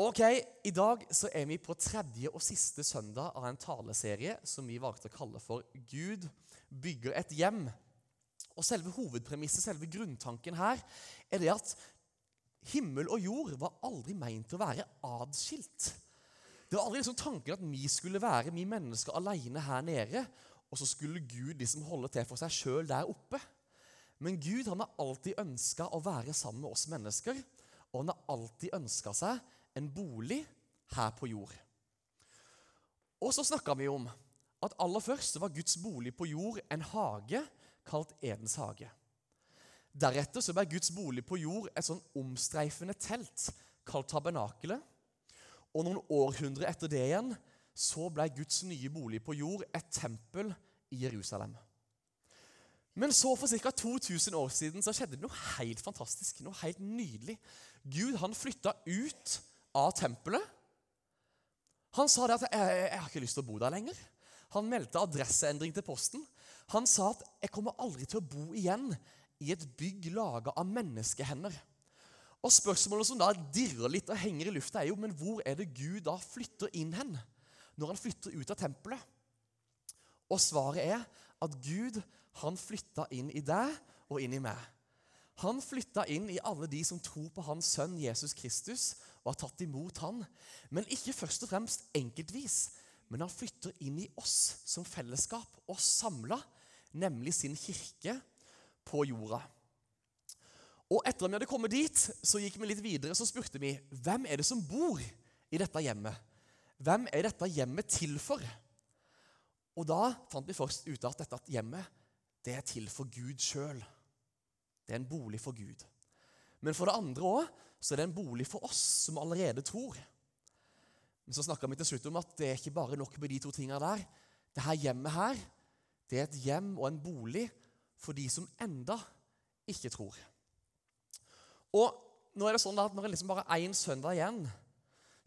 Ok, I dag så er vi på tredje og siste søndag av en taleserie som vi valgte å kalle for 'Gud bygger et hjem'. Og Selve hovedpremisset, selve grunntanken her, er det at himmel og jord var aldri meint å være adskilt. Det var aldri liksom tanken at vi skulle være vi mennesker alene her nede, og så skulle Gud liksom holde til for seg sjøl der oppe. Men Gud han har alltid ønska å være sammen med oss mennesker, og han har alltid ønska seg en bolig her på jord. Og så snakka vi om at aller først var Guds bolig på jord en hage kalt Edens hage. Deretter så ble Guds bolig på jord et sånn omstreifende telt kalt tabernakelet. Og noen århundre etter det igjen så ble Guds nye bolig på jord et tempel i Jerusalem. Men så for ca. 2000 år siden så skjedde det noe helt fantastisk. Noe helt nydelig. Gud han flytta ut av tempelet. Han sa det at jeg, 'Jeg har ikke lyst til å bo der lenger'. Han meldte adresseendring til Posten. Han sa at 'jeg kommer aldri til å bo igjen i et bygg laga av menneskehender'. Og Spørsmålet som da dirrer litt og henger i lufta, er jo men hvor er det Gud da flytter inn hen? Når han flytter ut av tempelet? Og svaret er at Gud han flytta inn i deg og inn i meg. Han flytta inn i alle de som tror på hans sønn Jesus Kristus og har tatt imot han. Men ikke først og fremst enkeltvis, men han flytter inn i oss som fellesskap, og samla, nemlig sin kirke på jorda. Og etter at vi hadde kommet dit, så gikk vi litt videre så spurte vi hvem er det som bor i dette hjemmet. Hvem er dette hjemmet til for? Og da fant vi først ut at dette hjemmet det er til for Gud sjøl. Det er en bolig for Gud. Men for det andre òg så er det en bolig for oss som allerede tror. Men så snakka vi til slutt om at det er ikke bare nok med de to tinga der. Dette hjemmet her, det er et hjem og en bolig for de som enda ikke tror. Og nå er det sånn at når det liksom bare er én søndag igjen,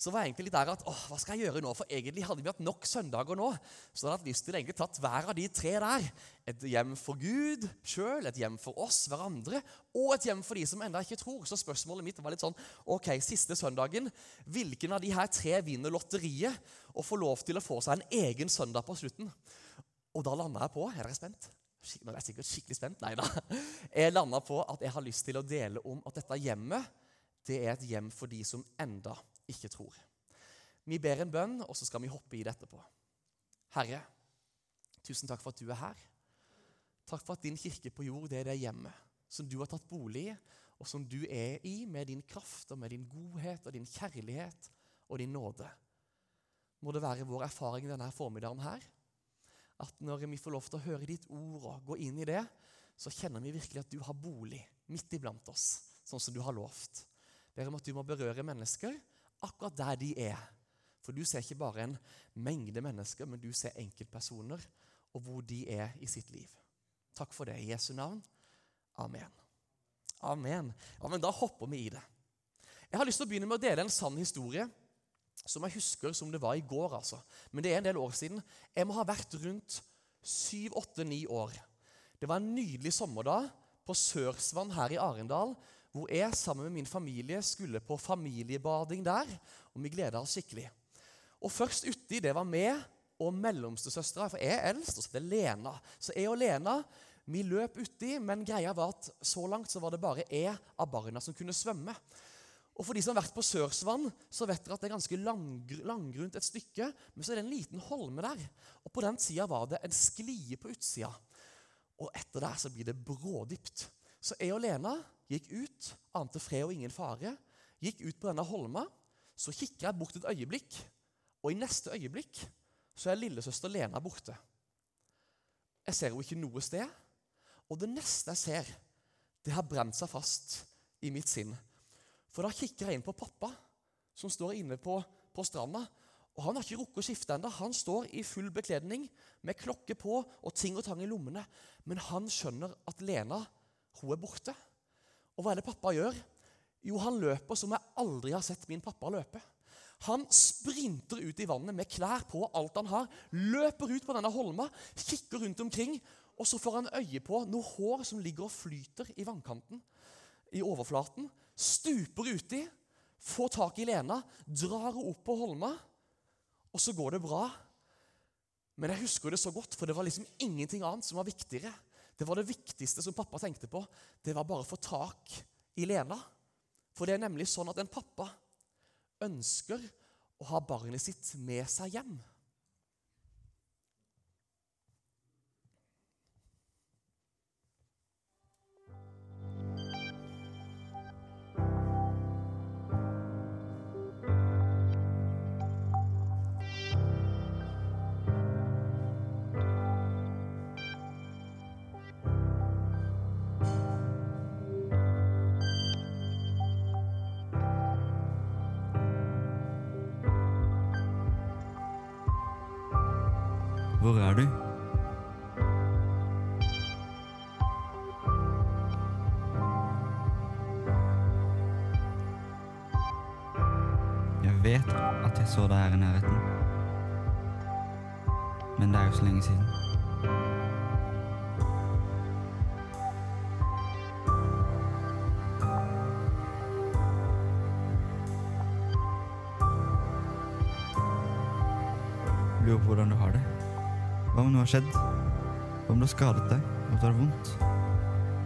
så var jeg egentlig litt der at åh, hva skal jeg gjøre nå? For egentlig hadde vi hatt nok søndager nå. Så jeg hadde hatt lyst til egentlig tatt hver av de tre der. Et hjem for Gud sjøl, et hjem for oss, hverandre, og et hjem for de som ennå ikke tror. Så spørsmålet mitt var litt sånn Ok, siste søndagen. Hvilken av de her tre vinner lotteriet og får lov til å få seg en egen søndag på slutten? Og da landa jeg på Er dere spent? Nå er jeg sikkert skikkelig spent. Nei da. Jeg landa på at jeg har lyst til å dele om at dette hjemmet det er et hjem for de som enda ikke tror. Vi ber en bønn, og så skal vi hoppe i det etterpå. Herre, tusen takk for at du er her. Takk for at din kirke på jord det er det hjemmet som du har tatt bolig i, og som du er i med din kraft og med din godhet og din kjærlighet og din nåde. Må det være vår erfaring denne formiddagen her at når vi får lov til å høre ditt ord og gå inn i det, så kjenner vi virkelig at du har bolig midt iblant oss, sånn som du har lovt. Ber om at du må berøre mennesker akkurat der de er. For du ser ikke bare en mengde mennesker, men du ser enkeltpersoner og hvor de er i sitt liv. Takk for det. I Jesu navn. Amen. Amen. Ja, men Da hopper vi i det. Jeg har lyst til å begynne med å dele en sann historie som jeg husker som det var i går. altså. Men det er en del år siden. Jeg må ha vært rundt syv, åtte, ni år. Det var en nydelig sommerdag på Sørsvann her i Arendal hvor jeg sammen med min familie skulle på familiebading der. Og vi gleda oss skikkelig. Og først uti, det var meg og mellomstesøstera, for jeg er eldst, og så er det Lena. Så jeg og Lena vi løp uti, men greia var at så langt så var det bare jeg av barna som kunne svømme. Og for de som har vært på Sørsvann, så vet dere at det er ganske lang, langgrunt et stykke. Men så er det en liten holme der. Og på den sida var det en sklie på utsida. Og etter der så blir det brådypt. Så jeg og Lena gikk ut, ante fred og ingen fare. Gikk ut på denne holma. Så kikker jeg bort et øyeblikk, og i neste øyeblikk så er lillesøster Lena borte. Jeg ser henne ikke noe sted. Og det neste jeg ser, det har brent seg fast i mitt sinn. For da kikker jeg inn på pappa, som står inne på, på stranda. Og Han har ikke rukket å skifte ennå. Han står i full bekledning med klokke på og ting og tang i lommene. Men han skjønner at Lena hun er borte. Og hva er det pappa gjør? Jo, han løper som jeg aldri har sett min pappa løpe. Han sprinter ut i vannet med klær på alt han har, løper ut på denne holma, kikker rundt omkring, og så får han øye på noe hår som ligger og flyter i vannkanten, i overflaten, stuper uti, får tak i Lena, drar henne opp på Holma, og så går det bra. Men jeg husker det så godt, for det var liksom ingenting annet som var viktigere. Det var det viktigste som pappa tenkte på. Det var bare å få tak i Lena. For det er nemlig sånn at en pappa ønsker å ha barnet sitt med seg hjem. Hvor er du? Jeg vet at jeg så deg her i nærheten. Men det er jo så lenge siden. Hva har skjedd? Om du har skadet deg? Om du har vondt?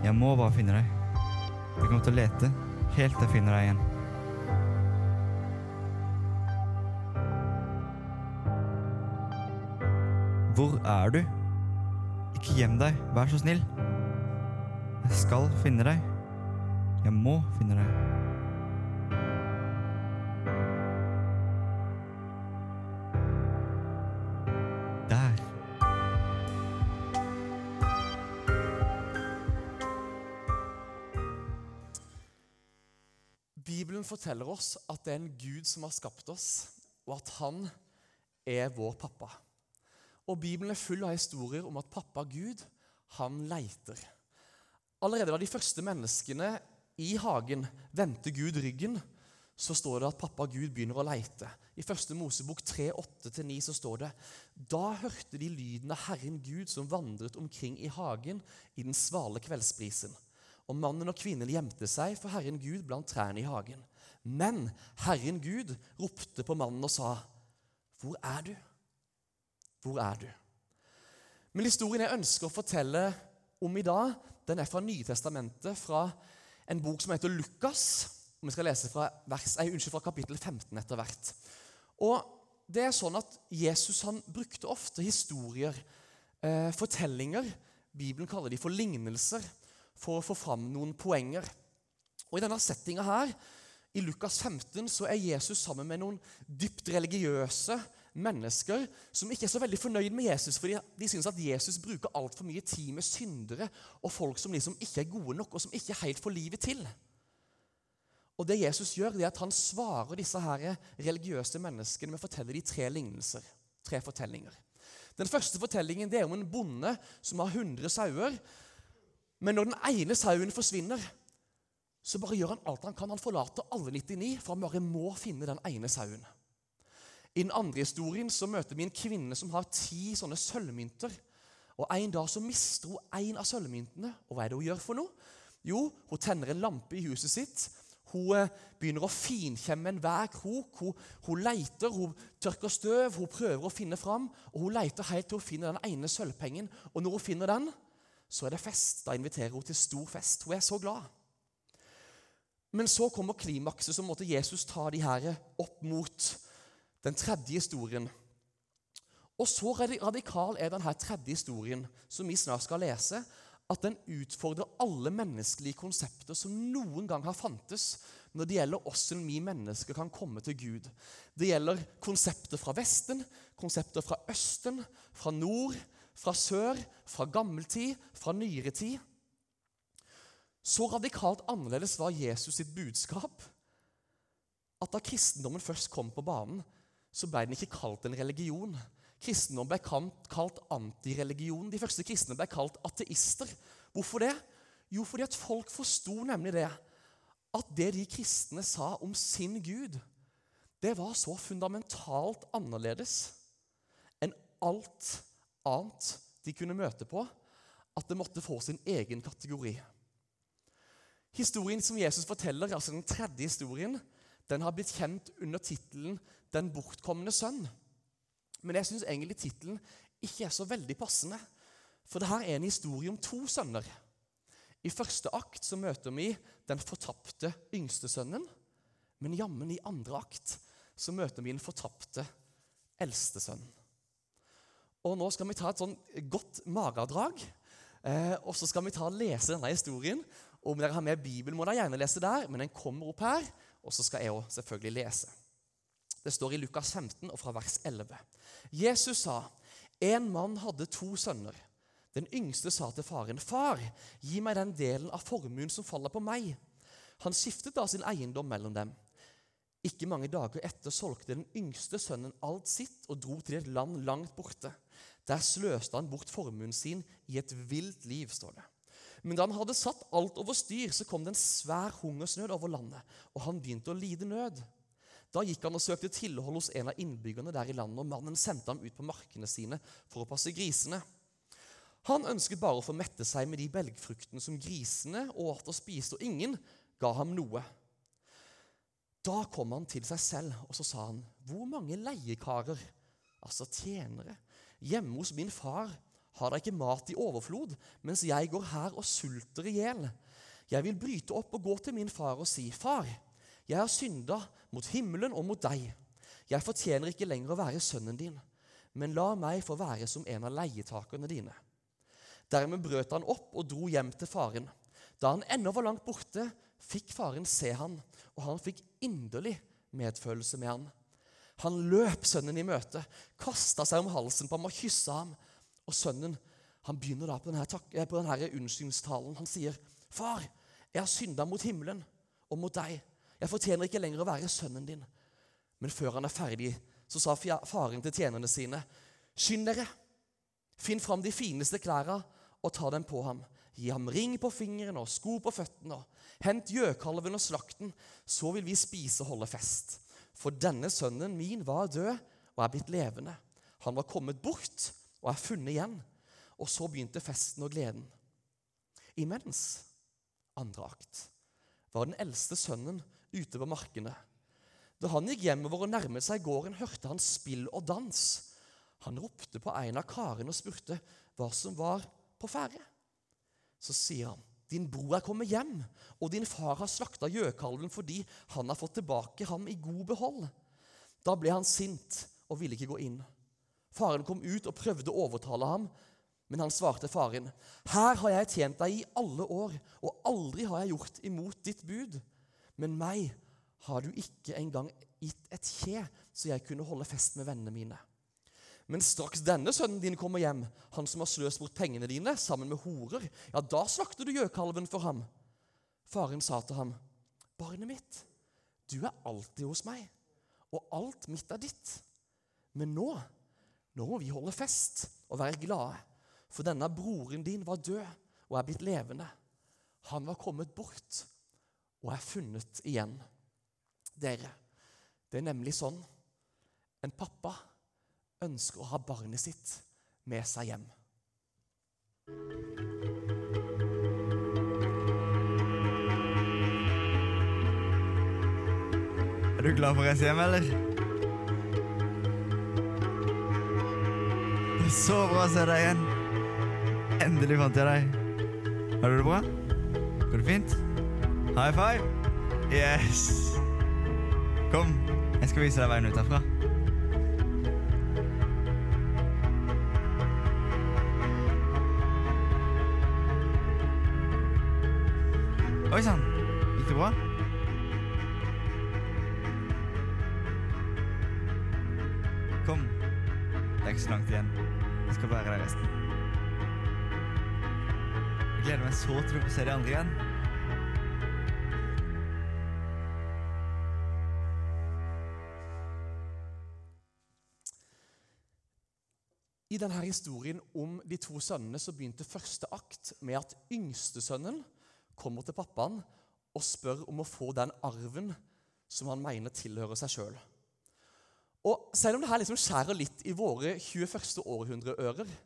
Jeg må bare finne deg. Jeg kommer til å lete helt til jeg finner deg igjen. Hvor er du? Ikke gjem deg, vær så snill. Jeg skal finne deg. Jeg må finne deg. Bibelen forteller oss at det er en Gud som har skapt oss, og at han er vår pappa. Og Bibelen er full av historier om at pappa Gud, han leiter. Allerede da de første menneskene i hagen vendte Gud ryggen, så står det at pappa Gud begynner å leite. I første Mosebok 3, 8-9 så står det Da hørte de lyden av Herren Gud som vandret omkring i hagen i den svale kveldsbrisen. Og mannen og kvinnen gjemte seg for Herren Gud blant trærne i hagen. Men Herren Gud ropte på mannen og sa, Hvor er du? Hvor er du? Men historien jeg ønsker å fortelle om i dag, den er fra Nytestamentet, fra en bok som heter Lukas. Vi skal lese fra, vers, nei, unnskyld, fra kapittel 15 etter hvert. Og det er sånn at Jesus han brukte ofte historier, eh, fortellinger. Bibelen kaller de for lignelser, for å få fram noen poenger. Og I denne settinga her, i Lukas 15, så er Jesus sammen med noen dypt religiøse mennesker som ikke er så veldig fornøyd med Jesus, fordi de syns at Jesus bruker altfor mye tid med syndere og folk som liksom ikke er gode nok, og som ikke helt får livet til. Og det Jesus gjør, det er at han svarer disse her religiøse menneskene med å fortelle de tre lignelser. Tre fortellinger. Den første fortellingen det er om en bonde som har 100 sauer. Men når den ene sauen forsvinner, så bare gjør han alt han kan. Han forlater alle 99, for han bare må finne den ene sauen. I den andre historien så møter vi en kvinne som har ti sånne sølvmynter. Og En dag så mister hun en av sølvmyntene. Og hva er det hun gjør for noe? Jo, hun tenner en lampe i huset sitt. Hun eh, begynner å finkjemme enhver krok. Hun, hun leter, hun tørker støv, hun prøver å finne fram. Og hun leter helt til hun finner den ene sølvpengen. Og når hun finner den, så er det fest. Da inviterer hun til stor fest. Hun er så glad. Men så kommer klimakset, så måtte Jesus ta de her opp mot den tredje historien. Og så radikal er denne tredje historien, som vi snart skal lese, at den utfordrer alle menneskelige konsepter som noen gang har fantes når det gjelder hvordan vi mennesker kan komme til Gud. Det gjelder konsepter fra Vesten, konsepter fra Østen, fra nord, fra sør, fra gammeltid, fra nyere tid. Så radikalt annerledes var Jesus sitt budskap at da kristendommen først kom på banen, så ble den ikke kalt en religion. Kristendom ble kalt antireligion. De første kristne ble kalt ateister. Hvorfor det? Jo, fordi at folk forsto nemlig det. At det de kristne sa om sin Gud, det var så fundamentalt annerledes enn alt annet de kunne møte på, at det måtte få sin egen kategori. Historien som Jesus forteller, altså den tredje historien, den har blitt kjent under tittelen 'Den bortkomne sønn'. Men jeg syns egentlig tittelen ikke er så veldig passende. For det her er en historie om to sønner. I første akt så møter vi den fortapte yngste sønnen. Men jammen i andre akt så møter vi den fortapte eldste sønnen. Og Nå skal vi ta et sånn godt magedrag, eh, og så skal vi ta og lese denne historien. Om dere har med Bibelen, må dere gjerne lese der, men den kommer opp her. Og så skal jeg òg selvfølgelig lese. Det står i Lukas 15 og fra vers 11. Jesus sa, en mann hadde to sønner. Den yngste sa til faren, 'Far, gi meg den delen av formuen som faller på meg.' Han skiftet da sin eiendom mellom dem. Ikke mange dager etter solgte den yngste sønnen alt sitt og dro til et land langt borte. Der sløste han bort formuen sin i et vilt liv, står det. Men da han hadde satt alt over styr, så kom det en svær hungersnød over landet, og han begynte å lide nød. Da gikk han og søkte tilhold hos en av innbyggerne der i landet, og mannen sendte ham ut på markene sine for å passe grisene. Han ønsket bare å få mette seg med de belgfruktene som grisene åt og spiste, og ingen ga ham noe. Da kom han til seg selv, og så sa han, 'Hvor mange leiekarer, altså tjenere, hjemme hos min far har dere ikke mat i overflod, mens jeg går her og sulter i hjel?' 'Jeg vil bryte opp og gå til min far og si:" 'Far, jeg har synda mot himmelen og mot deg.' 'Jeg fortjener ikke lenger å være sønnen din, men la meg få være som en av leietakerne dine.' Dermed brøt han opp og dro hjem til faren. Da han ennå var langt borte, fikk faren se han, og han fikk inderlig medfølelse med han. Han løp sønnen i møte, kasta seg om halsen på ham og kyssa ham. Og sønnen han begynner da på denne, eh, på denne unnskyldningstalen. Han sier, 'Far, jeg har synda mot himmelen og mot deg.' 'Jeg fortjener ikke lenger å være sønnen din.' Men før han er ferdig, så sa faren til tjenerne sine, 'Skynd dere, finn fram de fineste klærne og ta dem på ham.' Gi ham ring på fingeren og sko på føttene. Hent gjøkalven og slakten, så vil vi spise og holde fest. For denne sønnen min var død og er blitt levende. Han var kommet bort og er funnet igjen. Og så begynte festen og gleden. Imens, andre akt, var den eldste sønnen ute på markene. Da han gikk hjemover og nærmet seg gården, hørte han spill og dans. Han ropte på en av karene og spurte hva som var på ferde. Så sier han, 'Din bror er kommet hjem, og din far har slakta gjøkalven fordi han har fått tilbake ham i god behold.' Da ble han sint og ville ikke gå inn. Faren kom ut og prøvde å overtale ham, men han svarte faren, 'Her har jeg tjent deg i alle år, og aldri har jeg gjort imot ditt bud.' 'Men meg har du ikke engang gitt et kje, så jeg kunne holde fest med vennene mine.' Men straks denne sønnen din kommer hjem, han som har sløst bort pengene dine sammen med horer, ja, da slakter du gjøkalven for ham. Faren sa til ham, 'Barnet mitt, du er alltid hos meg, og alt mitt er ditt.' Men nå nå må vi holde fest og være glade, for denne broren din var død og er blitt levende. Han var kommet bort og er funnet igjen. Dere, det er nemlig sånn en pappa ønsker å ha barnet sitt med seg hjem. Er du glad for å reise hjem, eller? Det er Så bra å se deg igjen. Endelig fant jeg deg. Har du det bra? Går det fint? High five. Yes. Kom, jeg skal vise deg veien ut herfra. Så se de andre igjen. I denne historien om de to sønnene så begynte første akt med at yngstesønnen kommer til pappaen og spør om å få den arven som han mener tilhører seg sjøl. Og Selv om det her liksom skjærer litt i våre 21. århundreører,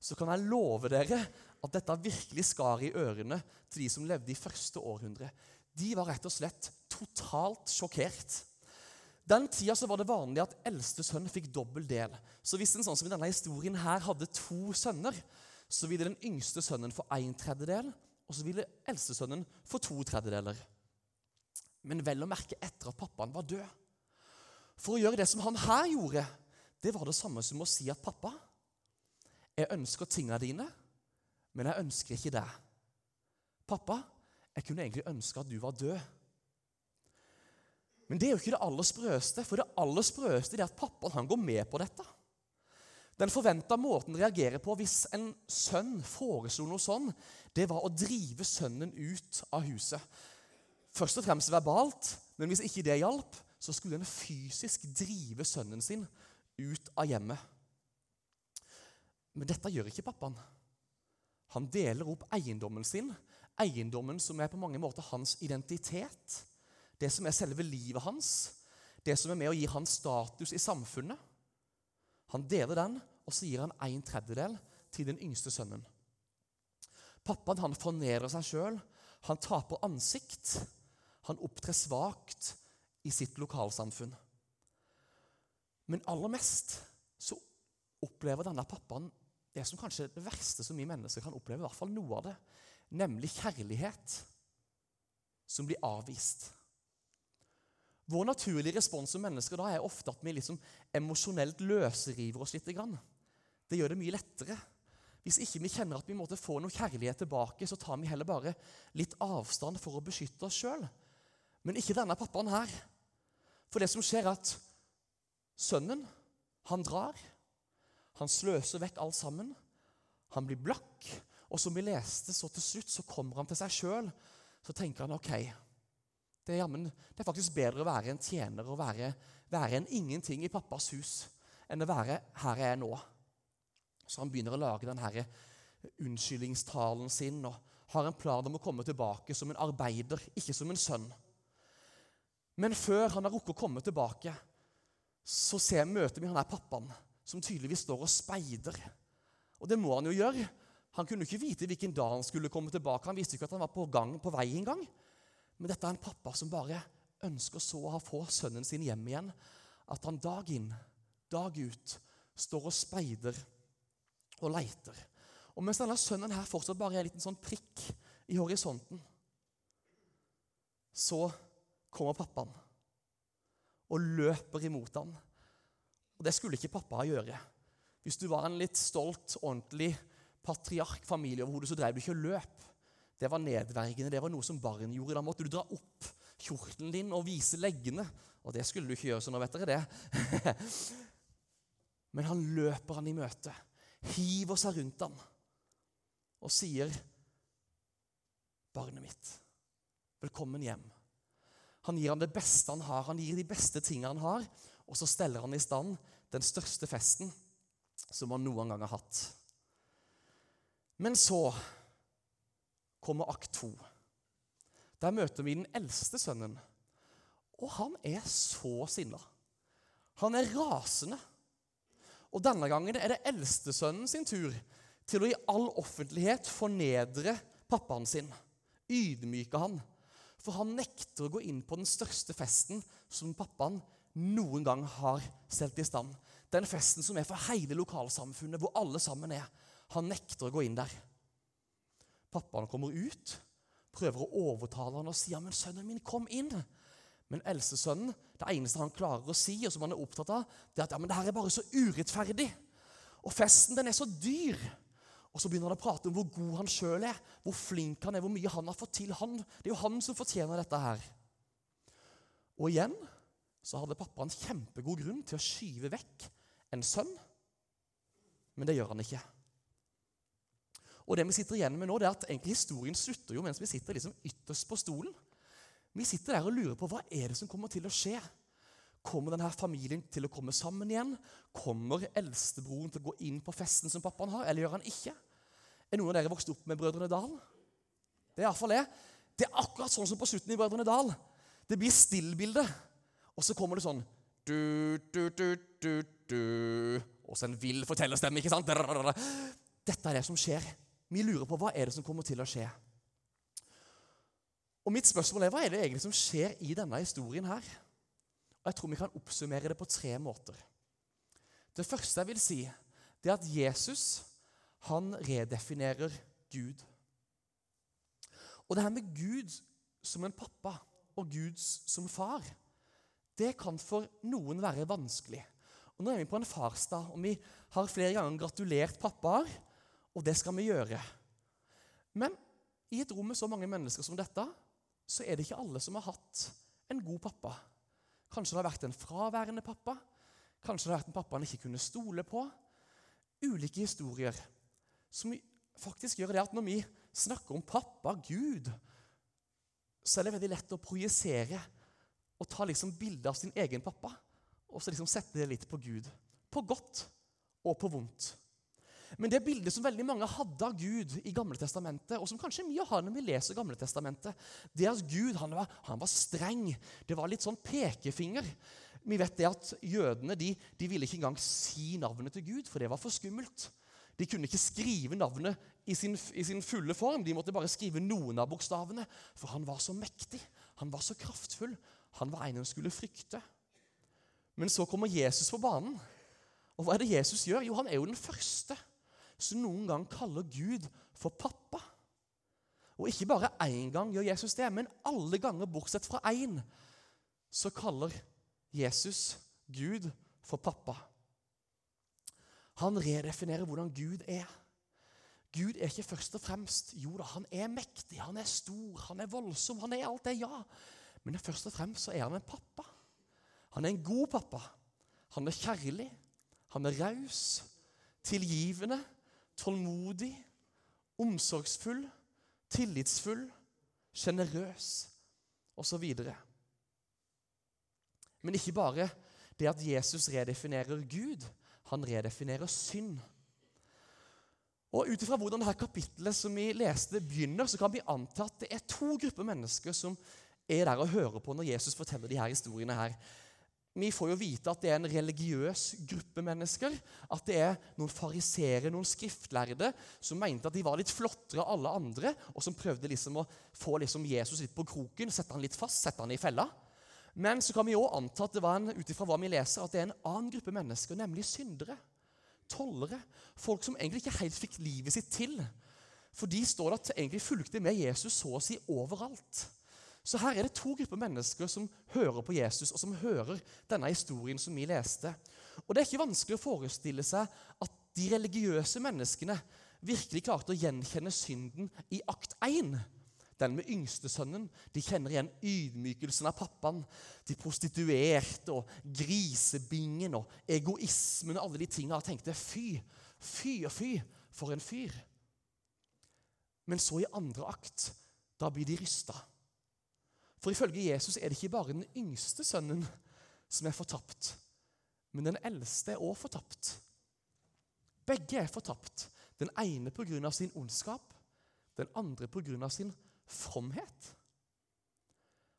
så kan jeg love dere at dette virkelig skar i ørene til de som levde i første århundre. de var rett og slett totalt sjokkert. Den tida så var det vanlig at eldste sønn fikk dobbel del. Så hvis en sånn som i denne historien her hadde to sønner, så ville den yngste sønnen få en tredjedel, og så ville eldste sønnen få to tredjedeler. Men vel å merke etter at pappaen var død. For å gjøre det som han her gjorde, det var det samme som å si at pappa, jeg ønsker tingene dine, men jeg ønsker ikke deg. Pappa, jeg kunne egentlig ønske at du var død. Men det er jo ikke det aller sprøeste, for det aller sprøeste er at pappaen han går med på dette. Den forventa måten å reagere på hvis en sønn foreslo noe sånn, det var å drive sønnen ut av huset. Først og fremst verbalt, men hvis ikke det hjalp, så skulle en fysisk drive sønnen sin ut av hjemmet. Men dette gjør ikke pappaen. Han deler opp eiendommen sin, eiendommen som er på mange måter hans identitet det som er selve livet hans, det som er med å gi hans status i samfunnet. Han deler den, og så gir han en tredjedel til den yngste sønnen. Pappaen han fornedrer seg sjøl, han taper ansikt. Han opptrer svakt i sitt lokalsamfunn. Men aller mest så opplever denne pappaen det som kanskje er det verste som vi mennesker kan oppleve, i hvert fall noe av det, nemlig kjærlighet som blir avvist. Vår naturlige respons som mennesker da er ofte at vi liksom emosjonelt løsriver oss litt. Det gjør det mye lettere. Hvis ikke vi kjenner at vi måtte få noe kjærlighet tilbake, så tar vi heller bare litt avstand for å beskytte oss sjøl. Men ikke denne pappaen her. For det som skjer, er at sønnen, han drar. Han sløser vekk alt sammen. Han blir blakk. Og som vi leste, så til slutt så kommer han til seg sjøl. Så tenker han OK, det er, jammen, det er, faktisk bedre å være en tjener og være, være en ingenting i pappas hus enn å være her jeg er nå. Så han begynner å lage denne unnskyldningstalen sin og har en plan om å komme tilbake som en arbeider, ikke som en sønn. Men før han har rukket å komme tilbake, så ser, møter vi han er pappaen som tydeligvis står og speider. Og det må han jo gjøre. Han kunne ikke vite hvilken dag han skulle komme tilbake. Han visste ikke at han var på gang på vei engang. Men dette er en pappa som bare ønsker så å få sønnen sin hjem igjen. At han dag inn, dag ut står og speider og leiter. Og mens denne sønnen her fortsatt bare er en liten sånn prikk i horisonten, så kommer pappaen og løper imot han. Og det skulle ikke pappa gjøre. Hvis du var en litt stolt, ordentlig patriark familieoverhode, så drev du ikke og løp. Det var nedverdigende. Det var noe som barn gjorde. Da måtte du dra opp kjortelen din og vise leggene. Og det skulle du ikke gjøre, så nå vet dere det. Men han løper han i møte, hiver seg rundt han og sier, 'Barnet mitt, velkommen hjem.' Han gir ham det beste han har, han gir de beste tingene han har, og så steller han i stand den største festen som han noen gang har hatt. Men så kommer akt to. Der møter vi den eldste sønnen. Og han er så sinna. Han er rasende. Og denne gangen er det eldste sønnen sin tur til å i all offentlighet fornedre pappaen sin. Ydmyke han. For han nekter å gå inn på den største festen som pappaen noen gang har stelt i stand. Den festen som er for hele lokalsamfunnet, hvor alle sammen er. Han nekter å gå inn der. Pappaen kommer ut, prøver å overtale han og sier men sønnen min, kom inn. Men eldstesønnen, det eneste han klarer å si, og som han er opptatt av, det er at ja, men det her er bare så urettferdig. Og festen den er så dyr. Og så begynner han å prate om hvor god han sjøl er, hvor flink han er, hvor mye han har fått til. Han, det er jo han som fortjener dette her. Og igjen så hadde pappa en kjempegod grunn til å skyve vekk en sønn, men det gjør han ikke. Og det vi sitter igjen med nå, det er at egentlig historien slutter jo mens vi sitter liksom ytterst på stolen. Vi sitter der og lurer på hva er det som kommer til å skje. Kommer denne familien til å komme sammen igjen? Kommer eldstebroren til å gå inn på festen som pappaen har, eller gjør han ikke? Er noen av dere vokst opp med Brødrene Dal? Det er iallfall det. Det er akkurat sånn som på slutten i Brødrene Dal. Det blir stillbilde, og så kommer det sånn du, du, du, du, du. Og så en vill fortellerstemme, ikke sant? Dette er det som skjer vi lurer på hva er det som kommer til å skje. Og mitt spørsmål er, Hva er det egentlig som skjer i denne historien her? Og Jeg tror vi kan oppsummere det på tre måter. Det første jeg vil si, det er at Jesus han redefinerer Gud. Og det her med Gud som en pappa og Gud som far, det kan for noen være vanskelig. Og Nå er vi på en farsdag, og vi har flere ganger gratulert pappaer, og det skal vi gjøre. Men i et rom med så mange mennesker som dette, så er det ikke alle som har hatt en god pappa. Kanskje det har vært en fraværende pappa. Kanskje det har vært en pappa han ikke kunne stole på. Ulike historier som faktisk gjør det at når vi snakker om pappa, Gud, så er det veldig lett å projisere og ta liksom bilde av sin egen pappa og så liksom sette det litt på Gud. På godt og på vondt. Men det bildet som veldig mange hadde av Gud i Gamle Testamentet, og som kanskje mye har når vi leser Gamle Testamentet, det at Gud han var, han var streng. Det var litt sånn pekefinger. Vi vet det at Jødene de, de ville ikke engang si navnet til Gud, for det var for skummelt. De kunne ikke skrive navnet i sin, i sin, fulle form. De måtte bare skrive noen av bokstavene. For han var så mektig, han var så kraftfull. Han var en en skulle frykte. Men så kommer Jesus på banen. Og hva er det Jesus gjør? Jo, han er jo den første som noen gang kaller Gud for pappa. Og ikke bare én gang gjør Jesus det, men alle ganger bortsett fra én så kaller Jesus Gud for pappa. Han redefinerer hvordan Gud er. Gud er ikke først og fremst Jo da, han er mektig, han er stor, han er voldsom, han er alt det, ja. Men først og fremst så er han en pappa. Han er en god pappa. Han er kjærlig, han er raus, tilgivende, tålmodig, omsorgsfull, tillitsfull, sjenerøs osv. Men ikke bare det at Jesus redefinerer Gud, han redefinerer synd. Og Ut ifra hvordan dette kapittelet som vi leste begynner, så kan vi anta at det er to grupper mennesker som er der og hører på når Jesus forteller de her historiene. her. Vi får jo vite at det er en religiøs gruppe mennesker. At det er noen fariseere, noen skriftlærde, som mente at de var litt flottere enn alle andre, og som prøvde liksom å få liksom Jesus litt på kroken, sette han litt fast, sette han i fella. Men så kan vi òg anta at det var en, ut hva vi leser, at det er en annen gruppe mennesker, nemlig syndere. Tollere. Folk som egentlig ikke helt fikk livet sitt til. For de står det at egentlig fulgte med Jesus så å si overalt. Så her er det to grupper mennesker som hører på Jesus, og som hører denne historien som vi leste. Og Det er ikke vanskelig å forestille seg at de religiøse menneskene virkelig klarte å gjenkjenne synden i akt 1 den med yngstesønnen de kjenner igjen ydmykelsen av pappaen. De prostituerte og grisebingen og egoismen og alle de tinga. Og tenkte fy, fy og fy, for en fyr. Men så i andre akt, da blir de rysta. For ifølge Jesus er det ikke bare den yngste sønnen som er fortapt, men den eldste er òg fortapt. Begge er fortapt. Den ene pga. sin ondskap, den andre pga. sin fromhet.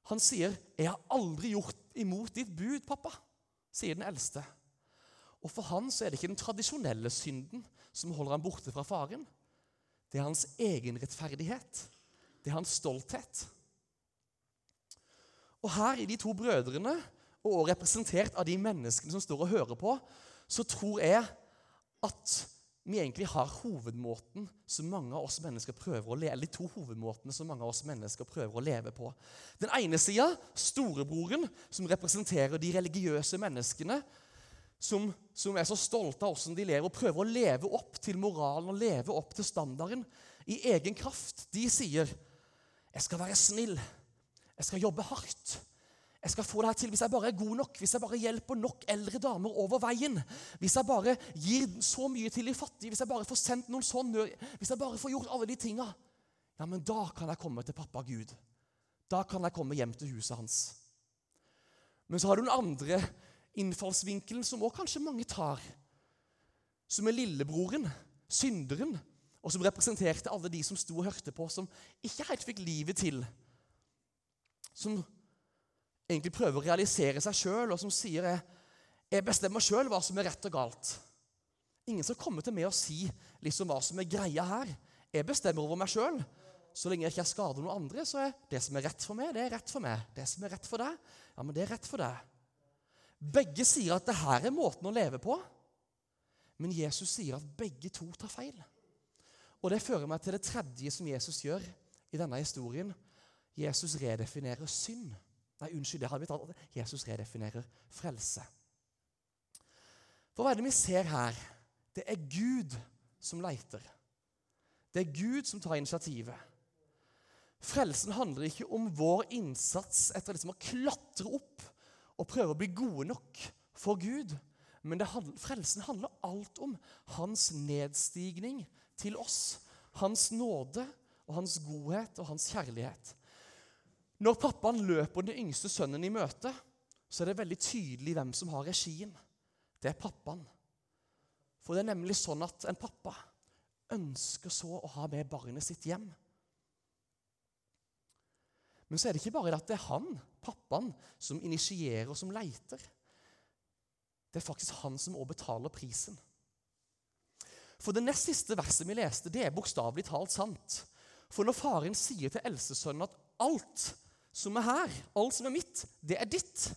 Han sier, 'Jeg har aldri gjort imot ditt bud, pappa', sier den eldste. Og For han så er det ikke den tradisjonelle synden som holder ham borte fra faren. Det er hans egenrettferdighet. Det er hans stolthet. Og her i de to brødrene, og representert av de menneskene som står og hører på, så tror jeg at vi egentlig har hovedmåten som mange av oss mennesker prøver å leve, eller de to hovedmåtene som mange av oss mennesker prøver å leve på. Den ene sida, storebroren, som representerer de religiøse menneskene, som, som er så stolte av hvordan de lever, og prøver å leve opp til moralen og leve opp til standarden i egen kraft. De sier 'Jeg skal være snill. Jeg skal jobbe hardt. Jeg skal få det her til hvis jeg bare er god nok, hvis jeg bare hjelper nok eldre damer over veien. Hvis jeg bare gir så mye til de fattige, hvis jeg bare får sendt noen sånn Hvis jeg bare får gjort alle de tinga, ja, men da kan jeg komme til pappa Gud. Da kan jeg komme hjem til huset hans. Men så har du den andre innfallsvinkelen, som også kanskje mange tar. Som er lillebroren, synderen, og som representerte alle de som sto og hørte på, som ikke helt fikk livet til. Som egentlig prøver å realisere seg sjøl, og som sier jeg, jeg bestemmer sjøl hva som er rett og galt. Ingen som kommer til meg og si liksom hva som er greia her. Jeg bestemmer over meg sjøl. så lenge jeg ikke skader noen andre, så er det som er rett for meg, det er rett for meg. Det som er rett for deg, ja, men det er rett for deg. Begge sier at det her er måten å leve på. Men Jesus sier at begge to tar feil. Og det fører meg til det tredje som Jesus gjør i denne historien. Jesus redefinerer synd. Nei, unnskyld, det hadde blitt annet. Jesus redefinerer frelse. For hva er det vi ser her? Det er Gud som leiter. Det er Gud som tar initiativet. Frelsen handler ikke om vår innsats etter liksom å klatre opp og prøve å bli gode nok for Gud. Men handler, frelsen handler alt om hans nedstigning til oss. Hans nåde og hans godhet og hans kjærlighet. Når pappaen løper den yngste sønnen i møte, så er det veldig tydelig hvem som har regien. Det er pappaen. For det er nemlig sånn at en pappa ønsker så å ha med barnet sitt hjem. Men så er det ikke bare at det er han, pappaen, som initierer og som leiter. Det er faktisk han som òg betaler prisen. For det nest siste verset vi leste, det er bokstavelig talt sant. For når faren sier til eldstesønnen at alt som er her, alt som er mitt, det er ditt,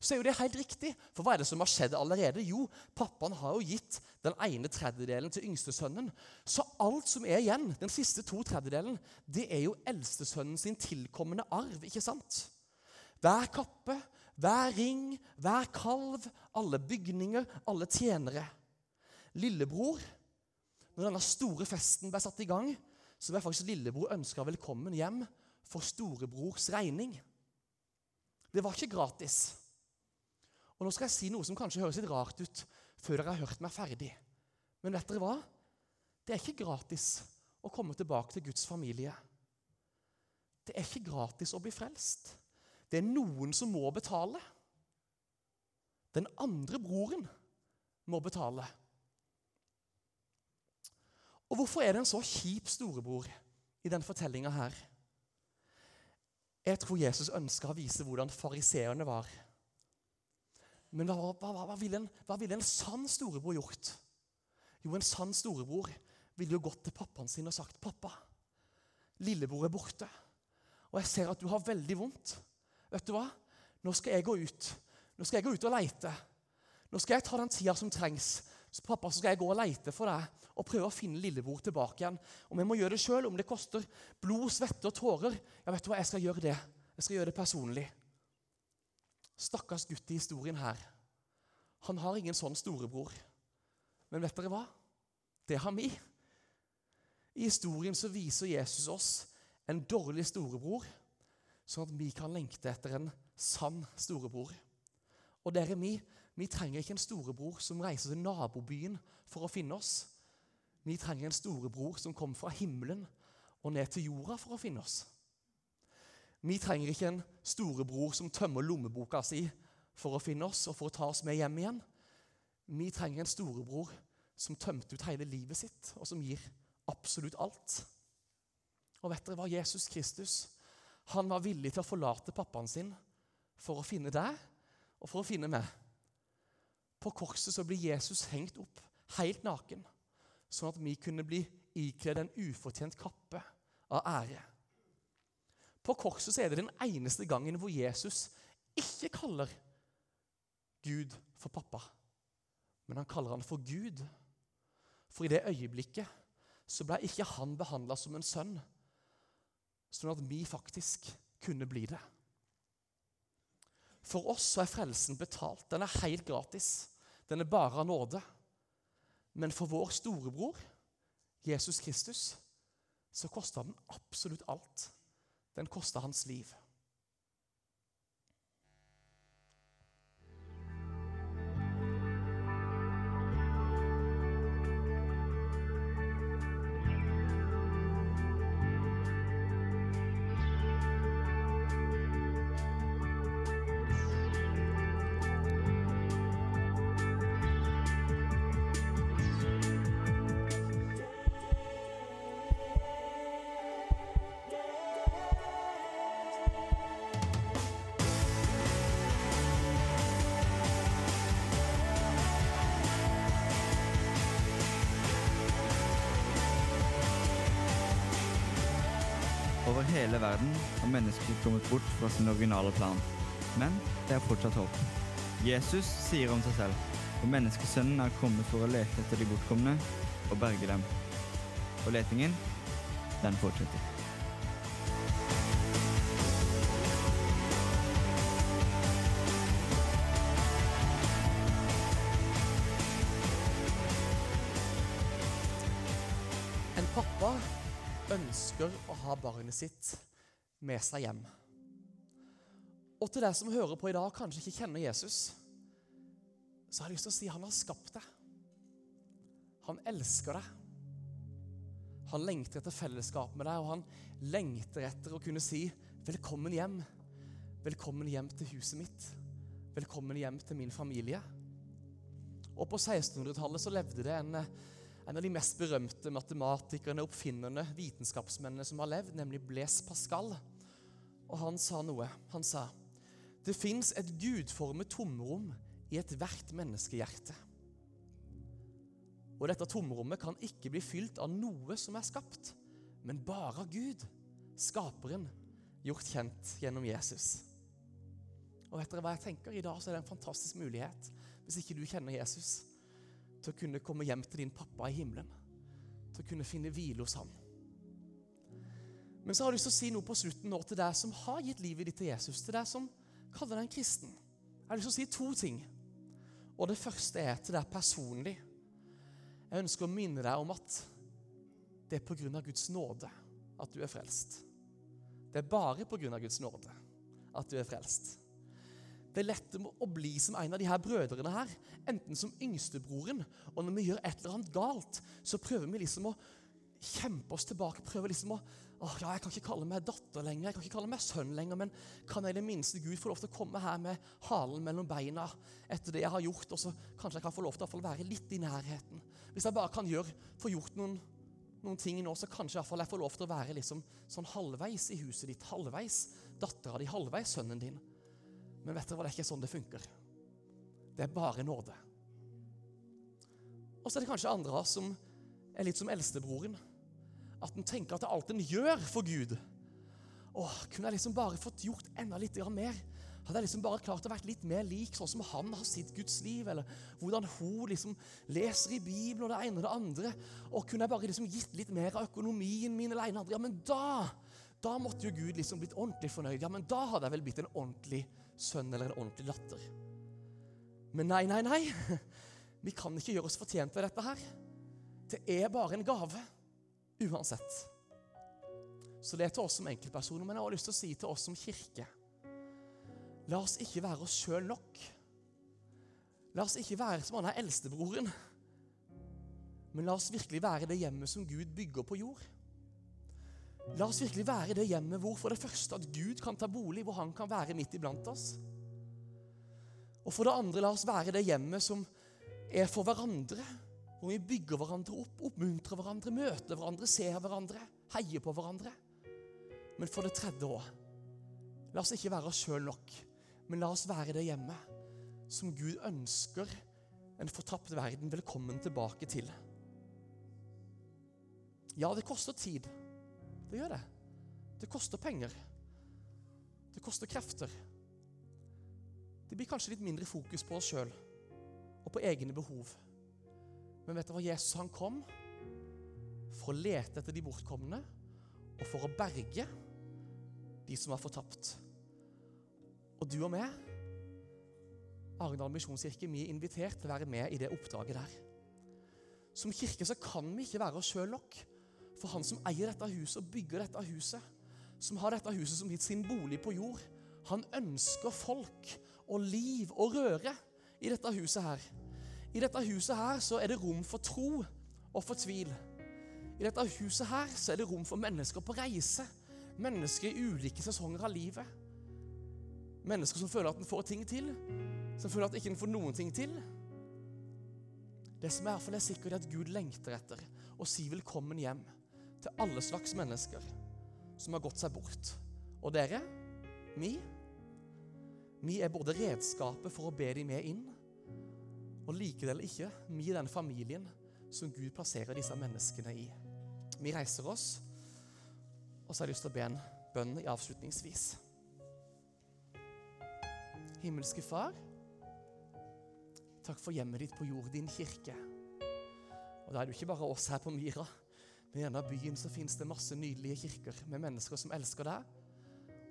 så er jo det helt riktig. For hva er det som har skjedd allerede? Jo, pappaen har jo gitt den ene tredjedelen til yngstesønnen. Så alt som er igjen, den siste to tredjedelen, det er jo eldstesønnen sin tilkommende arv. ikke sant? Hver kappe, hver ring, hver kalv, alle bygninger, alle tjenere. Lillebror, når denne store festen ble satt i gang, så ble faktisk lillebror ønska velkommen hjem for storebrors regning. Det var ikke gratis. Og Nå skal jeg si noe som kanskje høres litt rart ut før dere har hørt meg ferdig. Men vet dere hva? Det er ikke gratis å komme tilbake til Guds familie. Det er ikke gratis å bli frelst. Det er noen som må betale. Den andre broren må betale. Og hvorfor er det en så kjip storebror i denne fortellinga her? Jeg tror Jesus ønska å vise hvordan fariseerne var. Men hva, hva, hva, ville en, hva, ville en, sann storebror gjort? Jo, en sann storebror ville jo gått til pappaen sin og sagt, 'Pappa, lillebror er borte, og jeg ser at du har veldig vondt.' 'Vet du hva? Nå skal jeg gå ut. Nå skal jeg gå ut og leite.' 'Nå skal jeg ta den tida som trengs. Så pappa, så skal jeg gå og leite for deg og prøve å finne lillebror tilbake igjen.' Og vi må gjøre det sjøl, om det koster blod, svette og tårer, ja, vet du hva, jeg skal gjøre det. Jeg skal gjøre det personlig.' Stakkars gutt i historien her. Han har ingen sånn storebror. Men vet dere hva? Det har vi. I historien så viser Jesus oss en dårlig storebror, sånn at vi kan lengte etter en sann storebror. Og dere, vi, vi trenger ikke en storebror som reiser til nabobyen for å finne oss. Vi trenger en storebror som kommer fra himmelen og ned til jorda for å finne oss. Vi trenger ikke en storebror som tømmer lommeboka si for å finne oss og for å ta oss med hjem igjen. Vi trenger en storebror som tømte ut hele livet sitt, og som gir absolutt alt. Og vet dere hva? Jesus Kristus han var villig til å forlate pappaen sin for å finne deg og for å finne meg. På korset så blir Jesus hengt opp helt naken, sånn at vi kunne bli ikledd en ufortjent kappe av ære. På korset så er det den eneste gangen hvor Jesus ikke kaller Gud for pappa, men han kaller han for Gud. For i det øyeblikket så ble ikke han behandla som en sønn, sånn at vi faktisk kunne bli det. For oss så er frelsen betalt. Den er helt gratis. Den er bare av nåde. Men for vår storebror, Jesus Kristus, så kosta den absolutt alt den kosta hans liv. Kommet bort fra sin originale plan. Men det er fortsatt håp. Jesus sier om seg selv og menneskesønnen er kommet for å lete etter de bortkomne og berge dem. Og letingen, den fortsetter. En pappa ønsker å ha barnet sitt med seg hjem. Og til deg som hører på i dag og kanskje ikke kjenner Jesus, så har jeg lyst til å si han har skapt deg. Han elsker deg. Han lengter etter fellesskap med deg, og han lengter etter å kunne si 'velkommen hjem'. Velkommen hjem til huset mitt. Velkommen hjem til min familie. Og På 1600-tallet så levde det en, en av de mest berømte matematikerne, oppfinnerne, vitenskapsmennene som har levd, nemlig Blaise Pascal. Og han sa noe. Han sa det fins et gudformet tomrom i ethvert menneskehjerte. Og dette tomrommet kan ikke bli fylt av noe som er skapt, men bare av Gud, skaperen, gjort kjent gjennom Jesus. Og vet dere hva jeg tenker? I dag så er det en fantastisk mulighet, hvis ikke du kjenner Jesus, til å kunne komme hjem til din pappa i himmelen. Til å kunne finne hvile hos han. Men så har jeg lyst til å si noe på slutten nå til deg som har gitt livet ditt til Jesus. Til deg som kaller deg en kristen. Jeg har lyst til å si to ting. Og det første er til deg personlig. Jeg ønsker å minne deg om at det er pga. Guds nåde at du er frelst. Det er bare pga. Guds nåde at du er frelst. Det er lett å bli som en av de her brødrene her, enten som yngstebroren. Og når vi gjør et eller annet galt, så prøver vi liksom å kjempe oss tilbake. prøver liksom å Åh, ja, Jeg kan ikke kalle meg datter lenger, jeg kan ikke kalle meg sønn lenger, men kan jeg i det minste Gud få lov til å komme her med halen mellom beina etter det jeg har gjort, og så kanskje jeg kan få lov til å være litt i nærheten? Hvis jeg bare kan gjøre, få gjort noen, noen ting nå, så kanskje jeg, jeg får lov til å være liksom sånn halvveis i huset ditt. Halvveis dattera di, halvveis sønnen din. Men vet dere hva, det er ikke sånn det funker. Det er bare nåde. Og så er det kanskje andre som er litt som eldstebroren. At en tenker at det er alt en gjør for Gud Åh, Kunne jeg liksom bare fått gjort enda litt mer? Hadde jeg liksom bare klart å være litt mer lik sånn som han har sitt Guds liv? Eller hvordan hun liksom leser i Bibelen og det ene og det andre? Og kunne jeg bare liksom gitt litt mer av økonomien min eller ene andre? Ja, men da da måtte jo Gud liksom blitt ordentlig fornøyd. Ja, men da hadde jeg vel blitt en ordentlig sønn eller en ordentlig datter. Men nei, nei, nei. Vi kan ikke gjøre oss fortjent ved dette her. Det er bare en gave. Uansett. Så det er til oss som enkeltpersoner, men jeg har lyst til å si til oss som kirke La oss ikke være oss sjøl nok. La oss ikke være som han er eldstebroren, men la oss virkelig være det hjemmet som Gud bygger på jord. La oss virkelig være det hjemmet hvor for det første at Gud kan ta bolig, hvor han kan være midt iblant oss. Og for det andre, la oss være det hjemmet som er for hverandre. Hvor vi bygger hverandre opp, oppmuntrer hverandre, møter hverandre, ser hverandre, heier på hverandre. Men for det tredje òg La oss ikke være oss sjøl nok, men la oss være det hjemmet som Gud ønsker en fortapt verden velkommen tilbake til. Ja, det koster tid. Det gjør det. Det koster penger. Det koster krefter. Det blir kanskje litt mindre fokus på oss sjøl og på egne behov. Men vet du hva? Jesus han kom for å lete etter de bortkomne og for å berge de som var fortapt. Og du og meg, Arendal misjonskirke, vi er invitert til å være med i det oppdraget der. Som kirke så kan vi ikke være oss sjøl nok. For han som eier dette huset og bygger dette huset, som har dette huset som sin bolig på jord, han ønsker folk og liv og røre i dette huset her. I dette huset her så er det rom for tro og for tvil. I dette huset her så er det rom for mennesker på reise. Mennesker i ulike sesonger av livet. Mennesker som føler at en får ting til, som føler at en ikke får noen ting til. Det som i hvert fall er sikkert at Gud lengter etter å si velkommen hjem til alle slags mennesker som har gått seg bort. Og dere, vi, vi er både redskapet for å be dem med inn, og like det eller ikke, vi er den familien som Gud plasserer disse menneskene i. Vi reiser oss, Og så har jeg lyst til å be en bønn i avslutningsvis. Himmelske Far, takk for hjemmet ditt på jord, din kirke. Og da er det jo ikke bare oss her på Myra. Men i denne byen så fins det masse nydelige kirker med mennesker som elsker deg.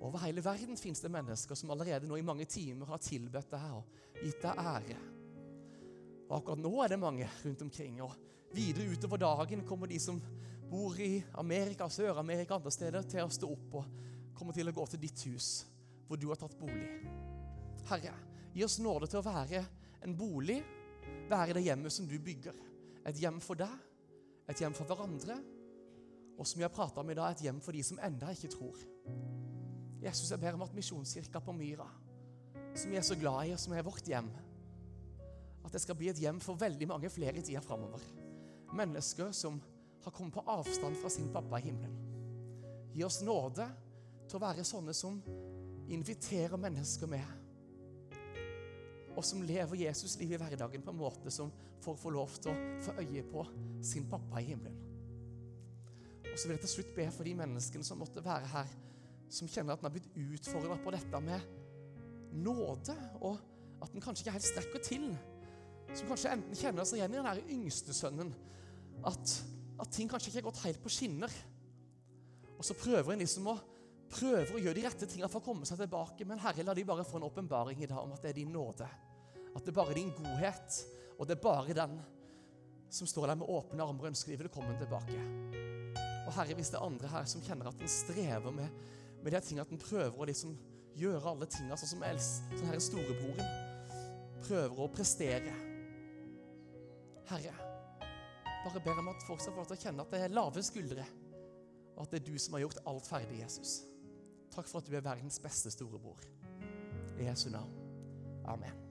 Over hele verden fins det mennesker som allerede nå i mange timer har tilbedt deg og gitt deg ære. Og akkurat nå er det mange rundt omkring. Og videre utover dagen kommer de som bor i Amerika, Sør-Amerika andre steder, til å stå opp og kommer til å gå til ditt hus, hvor du har tatt bolig. Herre, gi oss nåde til å være en bolig, være det hjemmet som du bygger. Et hjem for deg, et hjem for hverandre, og som vi har prata om i dag, et hjem for de som enda ikke tror. Jesus, jeg ber om at Misjonskirka på Myra, som vi er så glad i, og som er vårt hjem, at det skal bli et hjem for veldig mange flere i tida framover. Mennesker som har kommet på avstand fra sin pappa i himmelen. Gi oss nåde til å være sånne som inviterer mennesker med. Og som lever Jesus liv i hverdagen på en måte som får få lov til å få øye på sin pappa i himmelen. Og så vil jeg til slutt be for de menneskene som måtte være her, som kjenner at en har blitt utfordra på dette med nåde, og at en kanskje ikke helt strekker til. Som kanskje enten kjenner seg igjen i den der yngste sønnen. At, at ting kanskje ikke har gått helt på skinner. Og så prøver en liksom å prøver å gjøre de rette tingene for å komme seg tilbake. Men Herre, la de bare få en åpenbaring i dag om at det er din nåde. At det er bare din godhet, og det er bare den som står der med åpne armer og ønsker de velkommen tilbake. Og Herre, hvis det er andre her som kjenner at en strever med, med de tingene, at en prøver å liksom gjøre alle tingene sånn som Els, sånn herre storebroren, prøver å prestere Herre, bare ber om at folk skal få lov til å kjenne at det er lave skuldre, og at det er du som har gjort alt ferdig, Jesus. Takk for at du er verdens beste storebror. I Jesu navn. Amen.